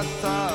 átszáll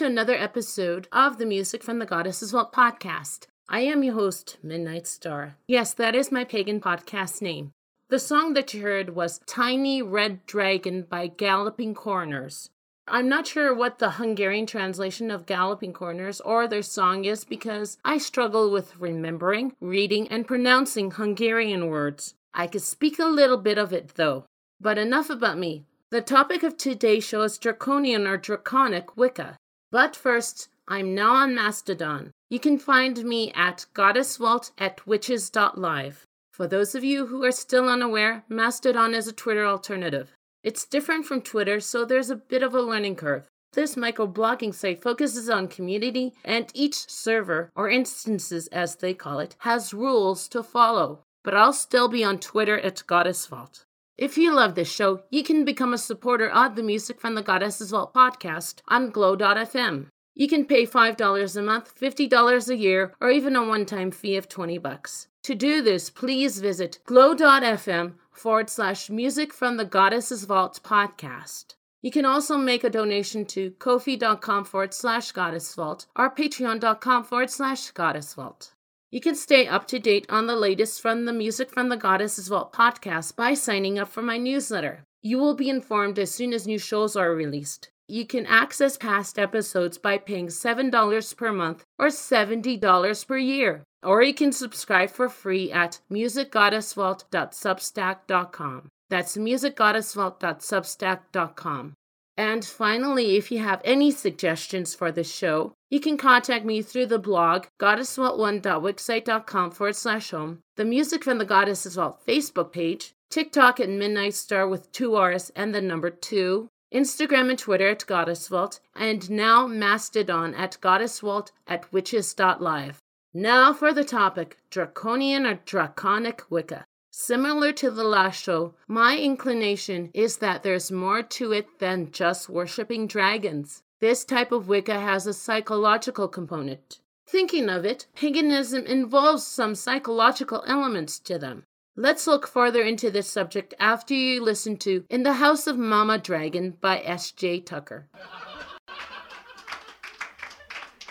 to another episode of the Music from the Goddess's Vault podcast. I am your host, Midnight Star. Yes, that is my pagan podcast name. The song that you heard was Tiny Red Dragon by Galloping Coroners. I'm not sure what the Hungarian translation of Galloping Coroners or their song is because I struggle with remembering, reading, and pronouncing Hungarian words. I could speak a little bit of it though. But enough about me. The topic of today's show is Draconian or Draconic Wicca. But first, I'm now on Mastodon. You can find me at goddessvault at witches.live. For those of you who are still unaware, Mastodon is a Twitter alternative. It's different from Twitter, so there's a bit of a learning curve. This microblogging site focuses on community, and each server, or instances as they call it, has rules to follow. But I'll still be on Twitter at Goddess Vault. If you love this show, you can become a supporter of the Music from the Goddess's Vault podcast on glow.fm. You can pay $5 a month, $50 a year, or even a one time fee of 20 bucks. To do this, please visit glow.fm forward slash music from the Goddess's Vault podcast. You can also make a donation to kofi.com forward slash goddess vault or patreon.com forward slash goddess vault. You can stay up to date on the latest from the Music from the Goddess's Vault podcast by signing up for my newsletter. You will be informed as soon as new shows are released. You can access past episodes by paying $7 per month or $70 per year. Or you can subscribe for free at musicgoddessvault.substack.com. That's musicgoddessvault.substack.com. And finally, if you have any suggestions for the show, you can contact me through the blog goddessvault1.wixsite.com forward slash home, the Music from the Goddesses Vault Facebook page, TikTok at Midnight Star with two R's and the number two, Instagram and Twitter at Goddess Vault, and now Mastodon at Goddess Vault at witches.live. Now for the topic Draconian or Draconic Wicca. Similar to the last show, my inclination is that there's more to it than just worshipping dragons. This type of Wicca has a psychological component. Thinking of it, paganism involves some psychological elements to them. Let's look further into this subject after you listen to In the House of Mama Dragon by S.J. Tucker.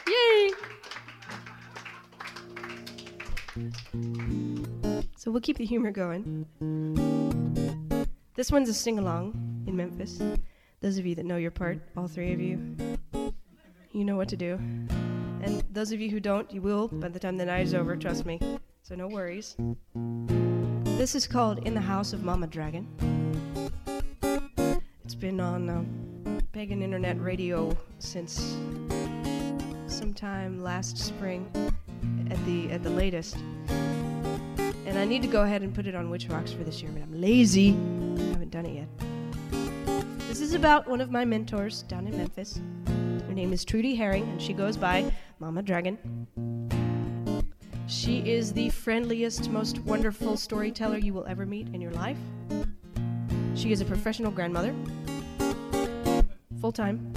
Yay! So we'll keep the humor going. This one's a sing along in Memphis. Those of you that know your part, all three of you, you know what to do. And those of you who don't, you will by the time the night is over, trust me. So no worries. This is called In the House of Mama Dragon. It's been on um, pagan internet radio since sometime last spring at the at the latest. And I need to go ahead and put it on Witch Rocks for this year, but I'm lazy. I haven't done it yet. This is about one of my mentors down in Memphis. Her name is Trudy Herring, and she goes by Mama Dragon. She is the friendliest, most wonderful storyteller you will ever meet in your life. She is a professional grandmother, full time,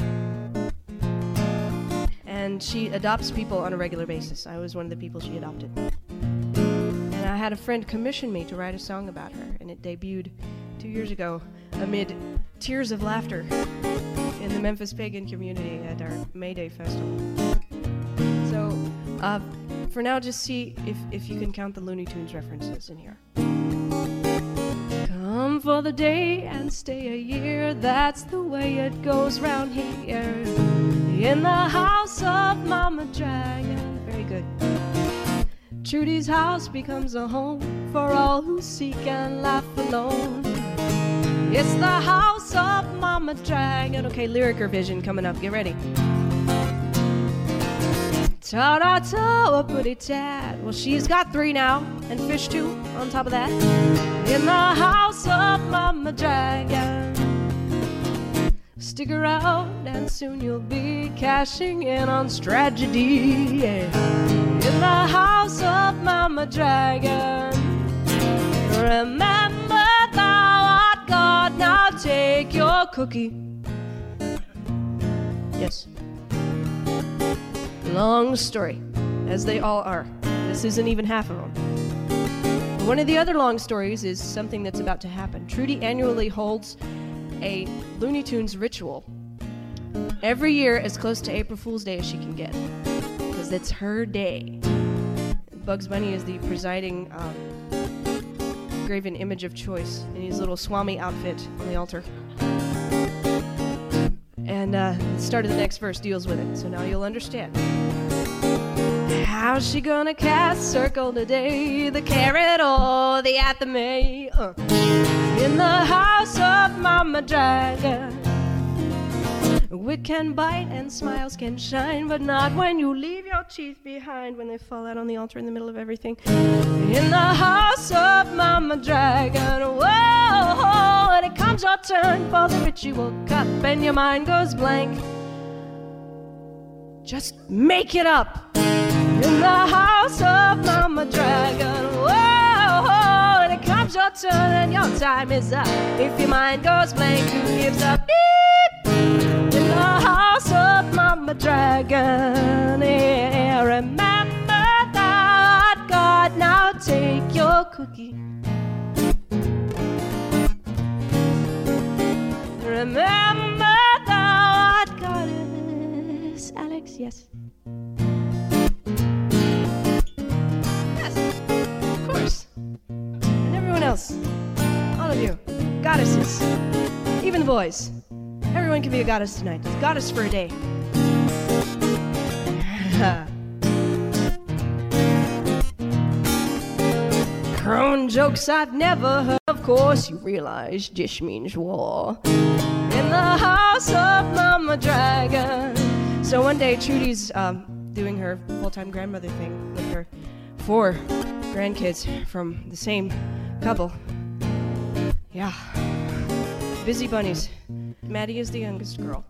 and she adopts people on a regular basis. I was one of the people she adopted. And I had a friend commission me to write a song about her, and it debuted two years ago amid tears of laughter in the Memphis pagan community at our May Day festival. So, uh, for now, just see if, if you can count the Looney Tunes references in here. Come for the day and stay a year, that's the way it goes round here. In the house of Mama Dragon. Very good. Trudy's house becomes a home for all who seek and laugh alone. It's the house of Mama Dragon. Okay, lyric revision coming up. Get ready. Ta da ta, a pretty tad. Well, she's got three now, and fish two on top of that. In the house of Mama Dragon. Stick around, and soon you'll be cashing in on strategy. Yeah. In the house of Mama Dragon. Remember. Now take your cookie. Yes. Long story, as they all are. This isn't even half of them. One of the other long stories is something that's about to happen. Trudy annually holds a Looney Tunes ritual every year as close to April Fool's Day as she can get, because it's her day. Bugs Bunny is the presiding um, graven image of choice in his little Swami outfit on the altar. And uh, the start of the next verse deals with it, so now you'll understand. How's she gonna cast circle today? The carrot or the athame? Uh. In the house of Mama Dragon. Wit can bite and smiles can shine, but not when you leave your teeth behind when they fall out on the altar in the middle of everything. In the house of Mama Dragon, whoa, when it comes your turn for the ritual cup and your mind goes blank, just make it up. In the house of Mama Dragon, whoa, when it comes your turn and your time is up. If your mind goes blank, who gives up? Beep! Dragon. Yeah, remember that God. Now take your cookie. Remember thou art goddess. Alex, yes. Yes, of course. And everyone else. All of you. Goddesses. Even the boys. Everyone can be a goddess tonight. Goddess for a day. Crone jokes I've never heard. Of course, you realize dish means war. In the house of Mama Dragon. So one day, Trudy's um, doing her full time grandmother thing with her four grandkids from the same couple. Yeah. Busy bunnies. Maddie is the youngest girl.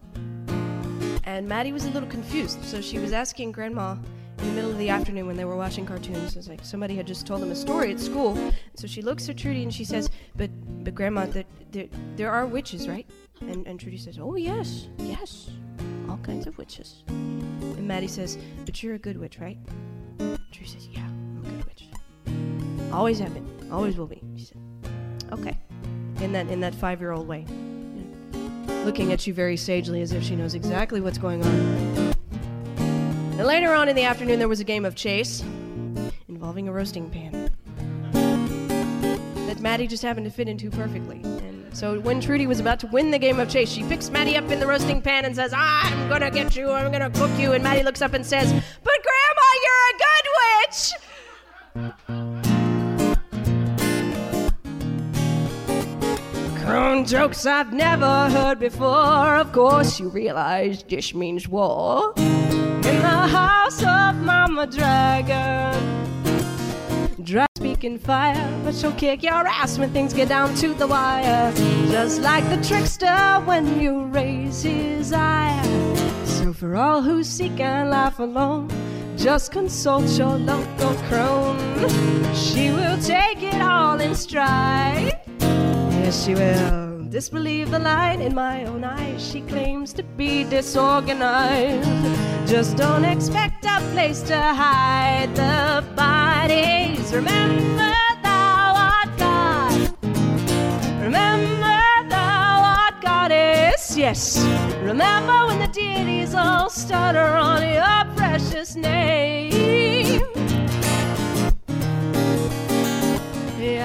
And Maddie was a little confused, so she was asking Grandma in the middle of the afternoon when they were watching cartoons. It's like somebody had just told them a story at school. So she looks at Trudy and she says, "But, but Grandma, there, there, there are witches, right?" And, and Trudy says, "Oh yes, yes, all kinds of witches." And Maddie says, "But you're a good witch, right?" Trudy says, "Yeah, I'm a good witch. Always have been, always will be." She said, "Okay." In that in that five year old way looking at you very sagely as if she knows exactly what's going on. And later on in the afternoon, there was a game of chase involving a roasting pan that Maddie just happened to fit into perfectly. And so when Trudy was about to win the game of chase, she picks Maddie up in the roasting pan and says, I'm gonna get you, I'm gonna cook you. And Maddie looks up and says, But Grandma, you're a good witch! Crone jokes I've never heard before. Of course, you realize dish means war. In the house of Mama Dragon. Dragon speaking fire, but she'll kick your ass when things get down to the wire. Just like the trickster when you raise his ire. So for all who seek and laugh alone, just consult your local crone. She will take it all in stride. Yes, she will. Disbelieve the light in my own eyes. She claims to be disorganized. Just don't expect a place to hide the bodies. Remember thou art God. Remember thou art goddess. Yes. Remember when the deities all stutter on your precious name. You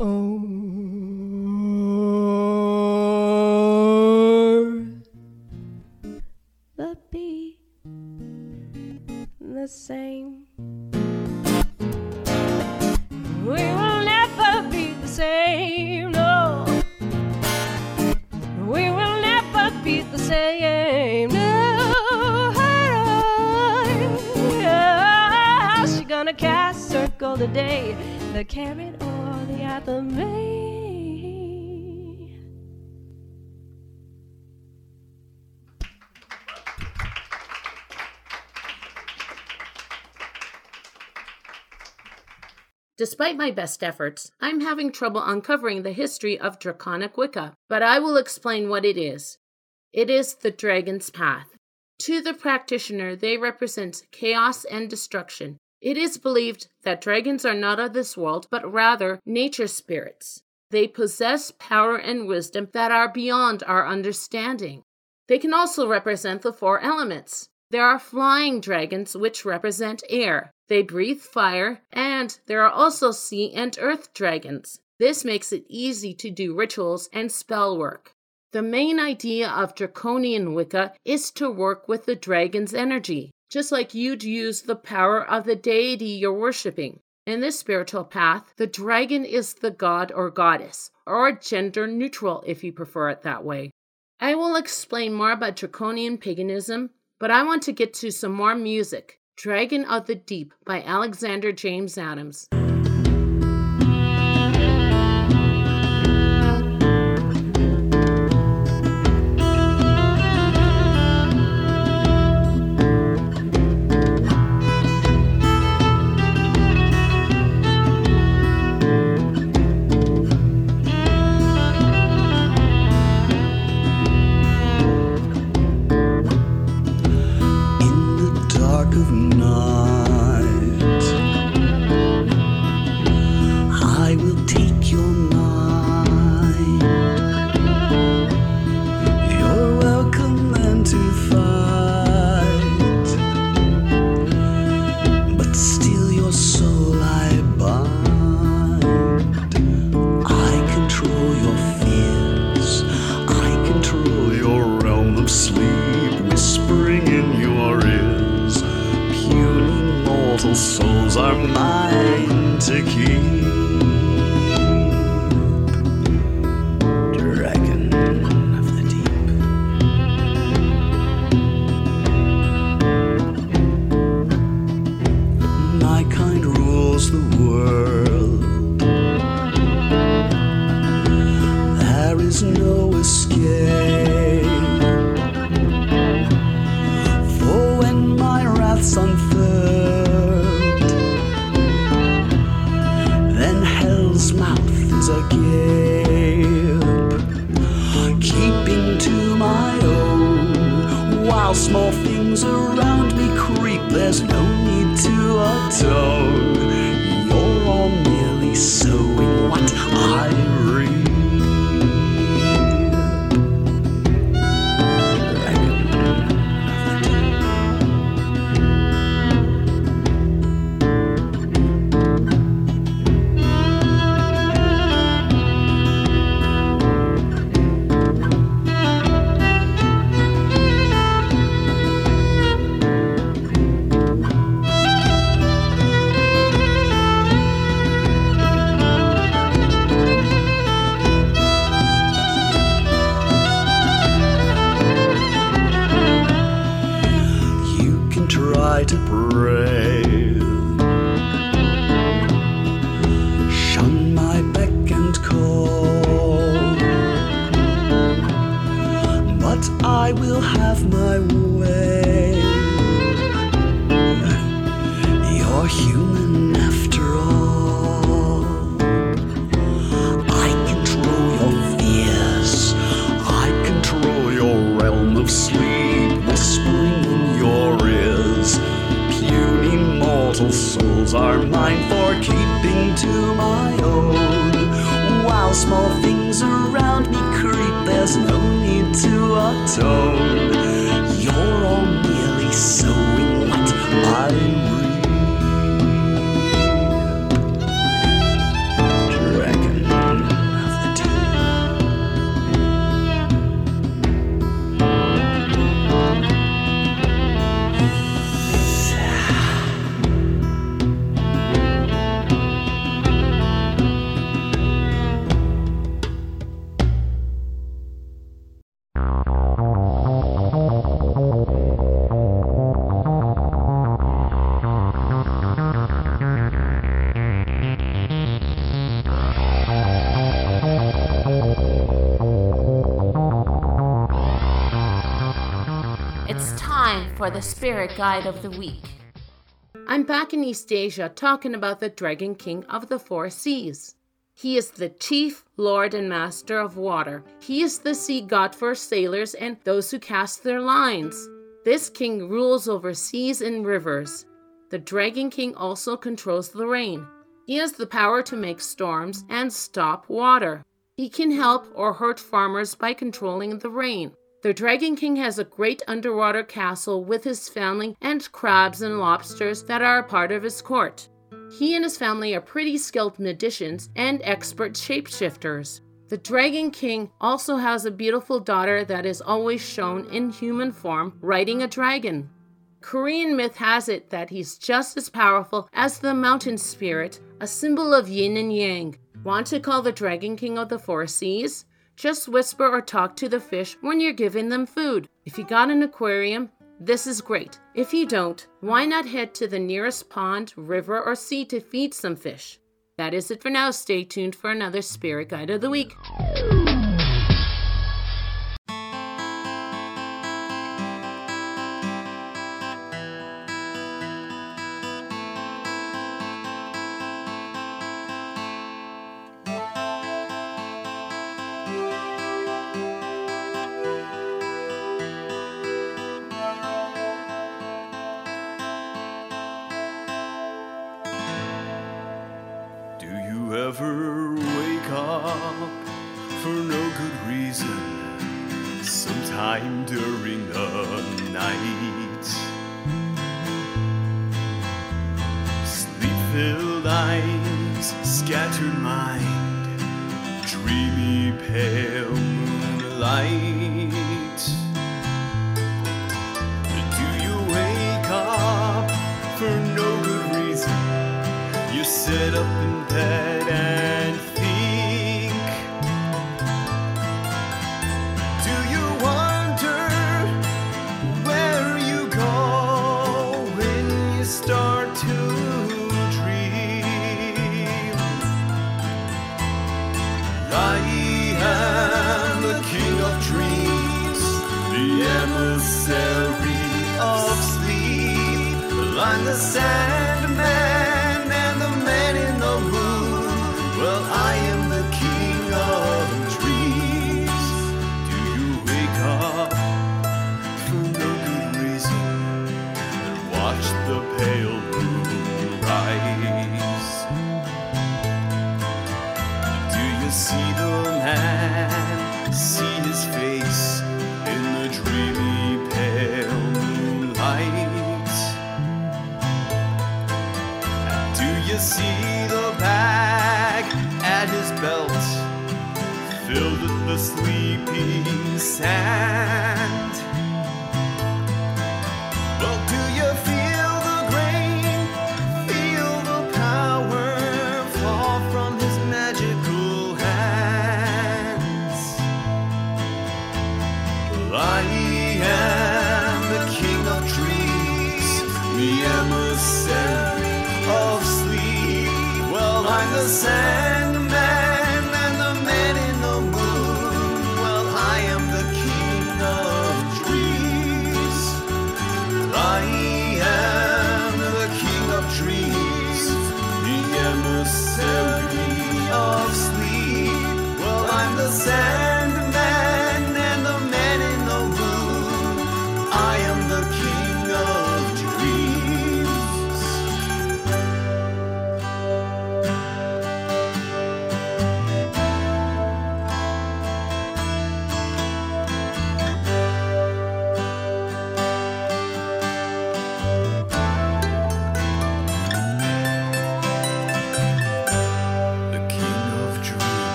Or the be the same. We will never be the same, no. We will never be the same. No. How's she gonna cast circle today? The carrot or the apple? Despite my best efforts, I'm having trouble uncovering the history of Draconic Wicca, but I will explain what it is. It is the Dragon's Path. To the practitioner, they represent chaos and destruction. It is believed that dragons are not of this world, but rather nature spirits. They possess power and wisdom that are beyond our understanding. They can also represent the four elements. There are flying dragons, which represent air. They breathe fire, and there are also sea and earth dragons. This makes it easy to do rituals and spell work. The main idea of Draconian Wicca is to work with the dragon's energy, just like you'd use the power of the deity you're worshiping. In this spiritual path, the dragon is the god or goddess, or gender neutral if you prefer it that way. I will explain more about draconian paganism, but I want to get to some more music. Dragon of the Deep by Alexander James Adams. Is agape, keeping to my own. While small things around me creep, there's no need to atone. You're all merely sowing to for the Spirit Guide of the Week. I'm back in East Asia talking about the Dragon King of the Four Seas. He is the chief lord and master of water. He is the sea god for sailors and those who cast their lines. This king rules over seas and rivers. The Dragon King also controls the rain. He has the power to make storms and stop water. He can help or hurt farmers by controlling the rain. The Dragon King has a great underwater castle with his family and crabs and lobsters that are a part of his court. He and his family are pretty skilled magicians and expert shapeshifters. The Dragon King also has a beautiful daughter that is always shown in human form riding a dragon. Korean myth has it that he's just as powerful as the mountain spirit, a symbol of yin and yang. Want to call the Dragon King of the Four Seas? Just whisper or talk to the fish when you're giving them food. If you got an aquarium, this is great. If you don't, why not head to the nearest pond, river, or sea to feed some fish? That is it for now. Stay tuned for another Spirit Guide of the Week. sit up in bed and think. Do you wonder where you go when you start to dream? I am the king of dreams, the emissary of sleep. I'm the sand. Find the sand.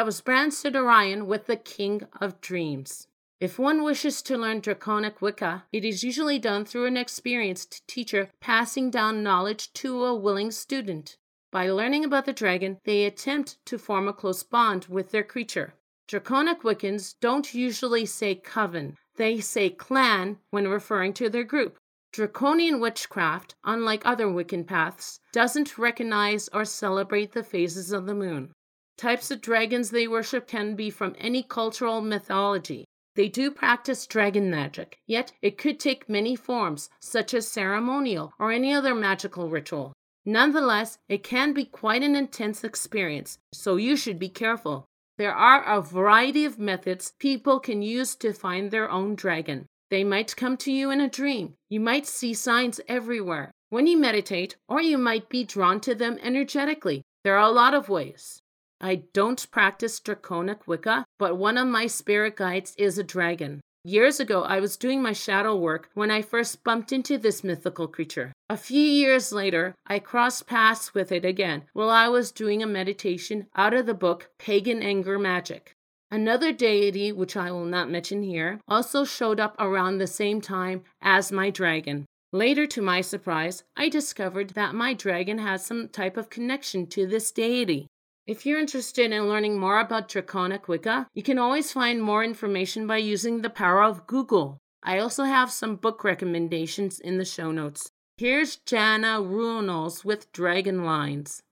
that was Bran Cerddorion with the King of Dreams. If one wishes to learn Draconic Wicca, it is usually done through an experienced teacher passing down knowledge to a willing student. By learning about the dragon, they attempt to form a close bond with their creature. Draconic Wiccans don't usually say coven, they say clan when referring to their group. Draconian witchcraft, unlike other Wiccan paths, doesn't recognize or celebrate the phases of the moon. Types of dragons they worship can be from any cultural mythology. They do practice dragon magic, yet it could take many forms, such as ceremonial or any other magical ritual. Nonetheless, it can be quite an intense experience, so you should be careful. There are a variety of methods people can use to find their own dragon. They might come to you in a dream. You might see signs everywhere when you meditate, or you might be drawn to them energetically. There are a lot of ways. I don't practice draconic Wicca, but one of my spirit guides is a dragon. Years ago, I was doing my shadow work when I first bumped into this mythical creature. A few years later, I crossed paths with it again while I was doing a meditation out of the book Pagan Anger Magic. Another deity, which I will not mention here, also showed up around the same time as my dragon. Later, to my surprise, I discovered that my dragon had some type of connection to this deity. If you're interested in learning more about Draconic Wicca, you can always find more information by using the power of Google. I also have some book recommendations in the show notes. Here's Jana Runnalls with Dragon Lines.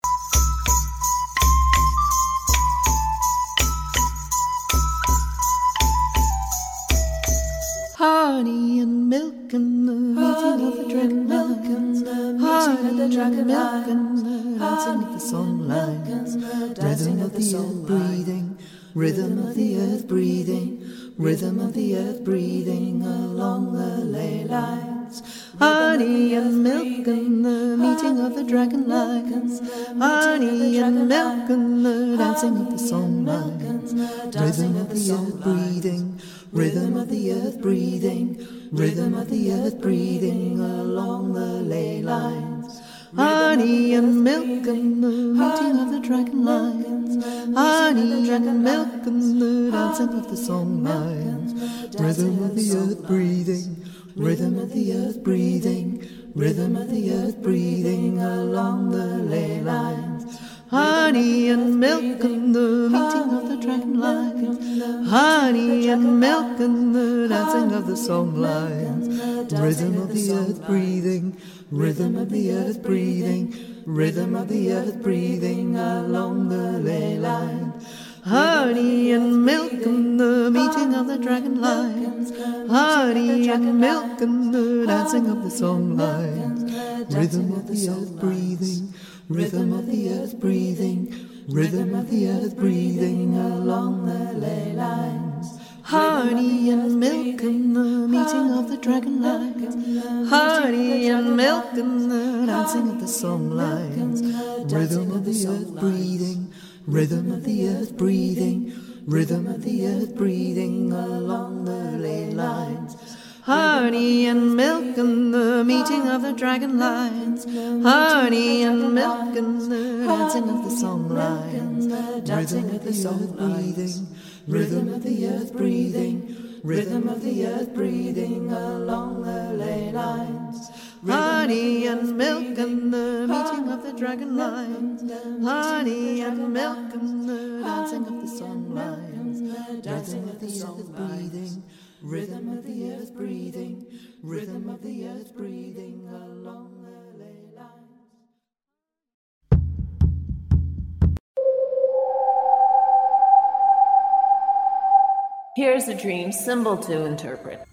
Honey and milk and the meeting of the dragon lines. Honey and milk and the dancing of the song lines. Rhythm of the earth breathing, rhythm of the earth breathing, rhythm of the earth breathing along the ley lines. Honey and milk and the meeting of the dragon lines. Honey and milk and the dancing of the song lines. Rhythm of the earth breathing, rhythm of the earth breathing, rhythm of the earth breathing along the ley lines. Honey and milk and the meeting of the dragon lines. Honey and milk and the dancing of the song lines. Rhythm of the earth breathing, rhythm of the earth breathing, rhythm of the earth breathing along the ley lines. Honey and milk and the meeting of the dragon lines. Honey and milk and the dancing of the song lines. Rhythm of the earth breathing, rhythm of the earth breathing, rhythm of the earth breathing along the ley lines. Honey and milk and the meeting of the dragon lines. Honey and milk and the dancing of the song lines. Rhythm of the earth breathing, rhythm of the earth breathing, rhythm of the earth breathing along the ley lines. Honey and milk and the meeting of the dragon lines. Honey and milk and the dancing of the song lines. Rhythm of the earth breathing, rhythm of the earth breathing, rhythm of the earth breathing along the ley lines. Honey and milk and the meeting of the dragon lines. Honey and milk and the dancing of the song lines. Rhythm of the breathing, rhythm of the earth breathing, rhythm of the earth breathing along the ley lines. Honey and milk and the meeting of the dragon lines. Honey and milk and the dancing of the song lines. dancing of the earth breathing, rhythm of the earth breathing, rhythm of the earth breathing along the ley lines. Here's a dream symbol to interpret.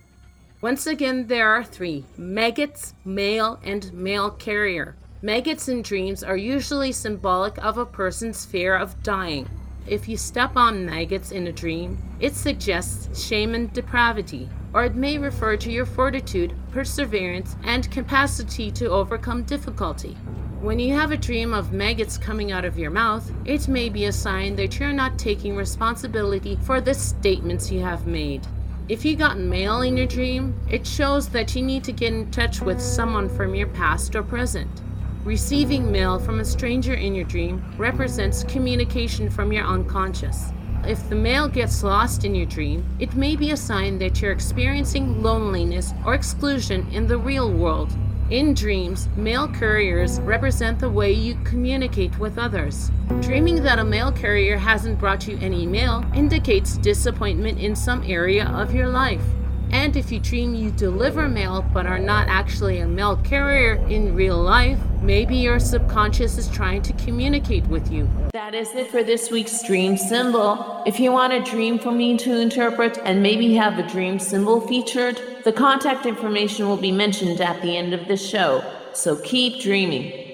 Once again, there are three maggots, mail, and mail carrier. Maggots in dreams are usually symbolic of a person's fear of dying. If you step on maggots in a dream, it suggests shame and depravity, or it may refer to your fortitude, perseverance, and capacity to overcome difficulty. When you have a dream of maggots coming out of your mouth, it may be a sign that you're not taking responsibility for the statements you have made. If you got mail in your dream, it shows that you need to get in touch with someone from your past or present. Receiving mail from a stranger in your dream represents communication from your unconscious. If the mail gets lost in your dream, it may be a sign that you're experiencing loneliness or exclusion in the real world. In dreams, mail couriers represent the way you communicate with others. Dreaming that a mail carrier hasn't brought you any mail indicates disappointment in some area of your life. And if you dream you deliver mail but are not actually a mail carrier in real life, maybe your subconscious is trying to communicate with you. That is it for this week's dream symbol. If you want a dream for me to interpret and maybe have a dream symbol featured, the contact information will be mentioned at the end of the show. So keep dreaming.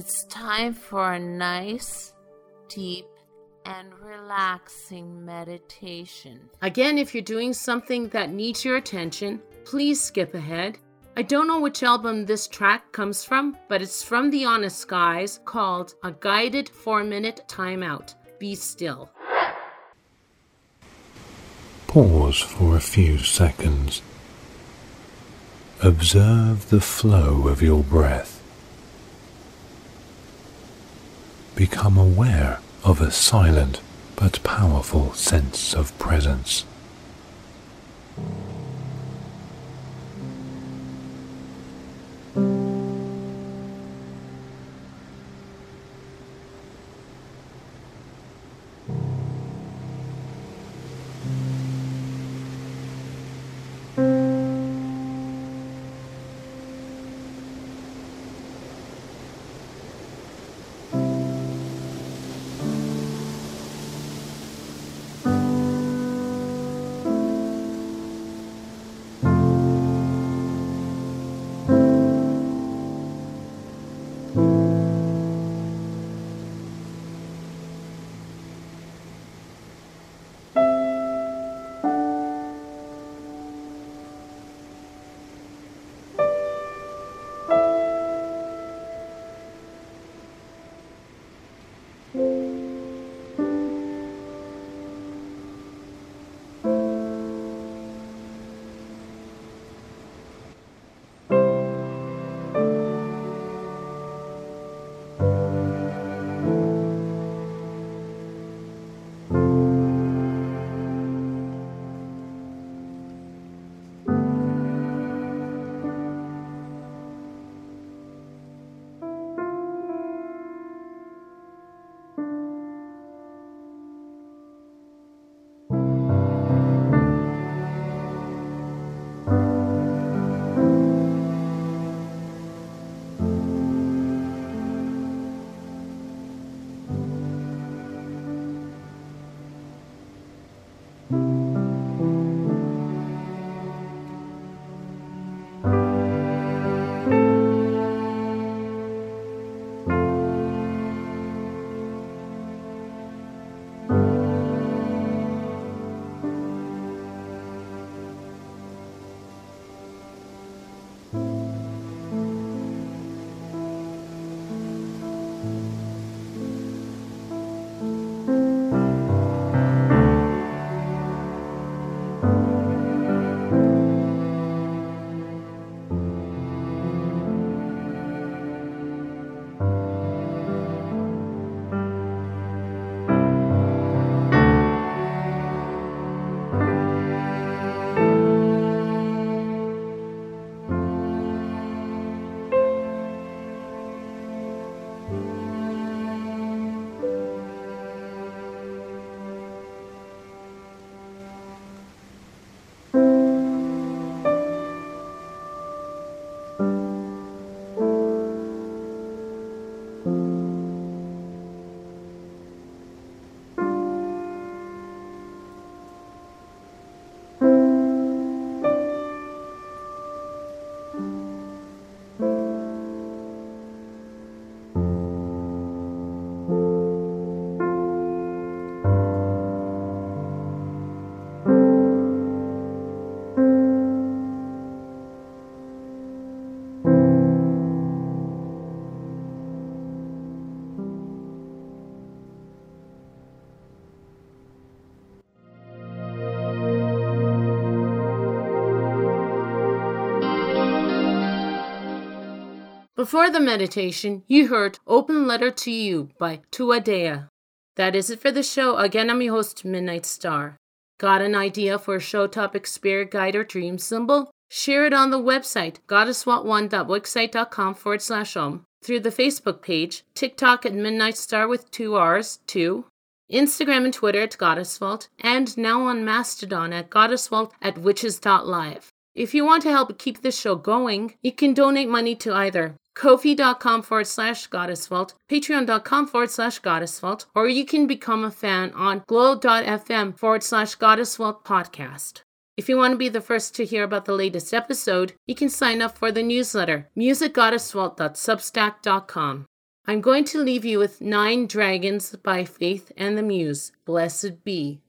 It's time for a nice, deep, and relaxing meditation. Again, if you're doing something that needs your attention, please skip ahead. I don't know which album this track comes from, but it's from the Honest Guys called A Guided 4 Minute Timeout. Be still. Pause for a few seconds. Observe the flow of your breath. Become aware of a silent but powerful sense of presence. Before the meditation, you heard Open Letter to You by Tuatha Dea. That is it for the show. Again, I'm your host, Midnight Star. Got an idea for a show topic, spirit guide, or dream symbol? Share it on the website, goddessvault1.wixsite.com forward slash home, through the Facebook page, TikTok at Midnight Star with two R's, two, Instagram and Twitter at GoddessVault, and now on Mastodon at GoddessVault at witches.live. If you want to help keep this show going, you can donate money to either Ko-fi.com forward slash goddessvault, patreon.com forward slash goddessvault, or you can become a fan on glow.fm forward slash goddessvault podcast. If you want to be the first to hear about the latest episode, you can sign up for the newsletter, musicgoddessvault.substack.com. I'm going to leave you with Nine Dragons by Faith and the Muse. Blessed be.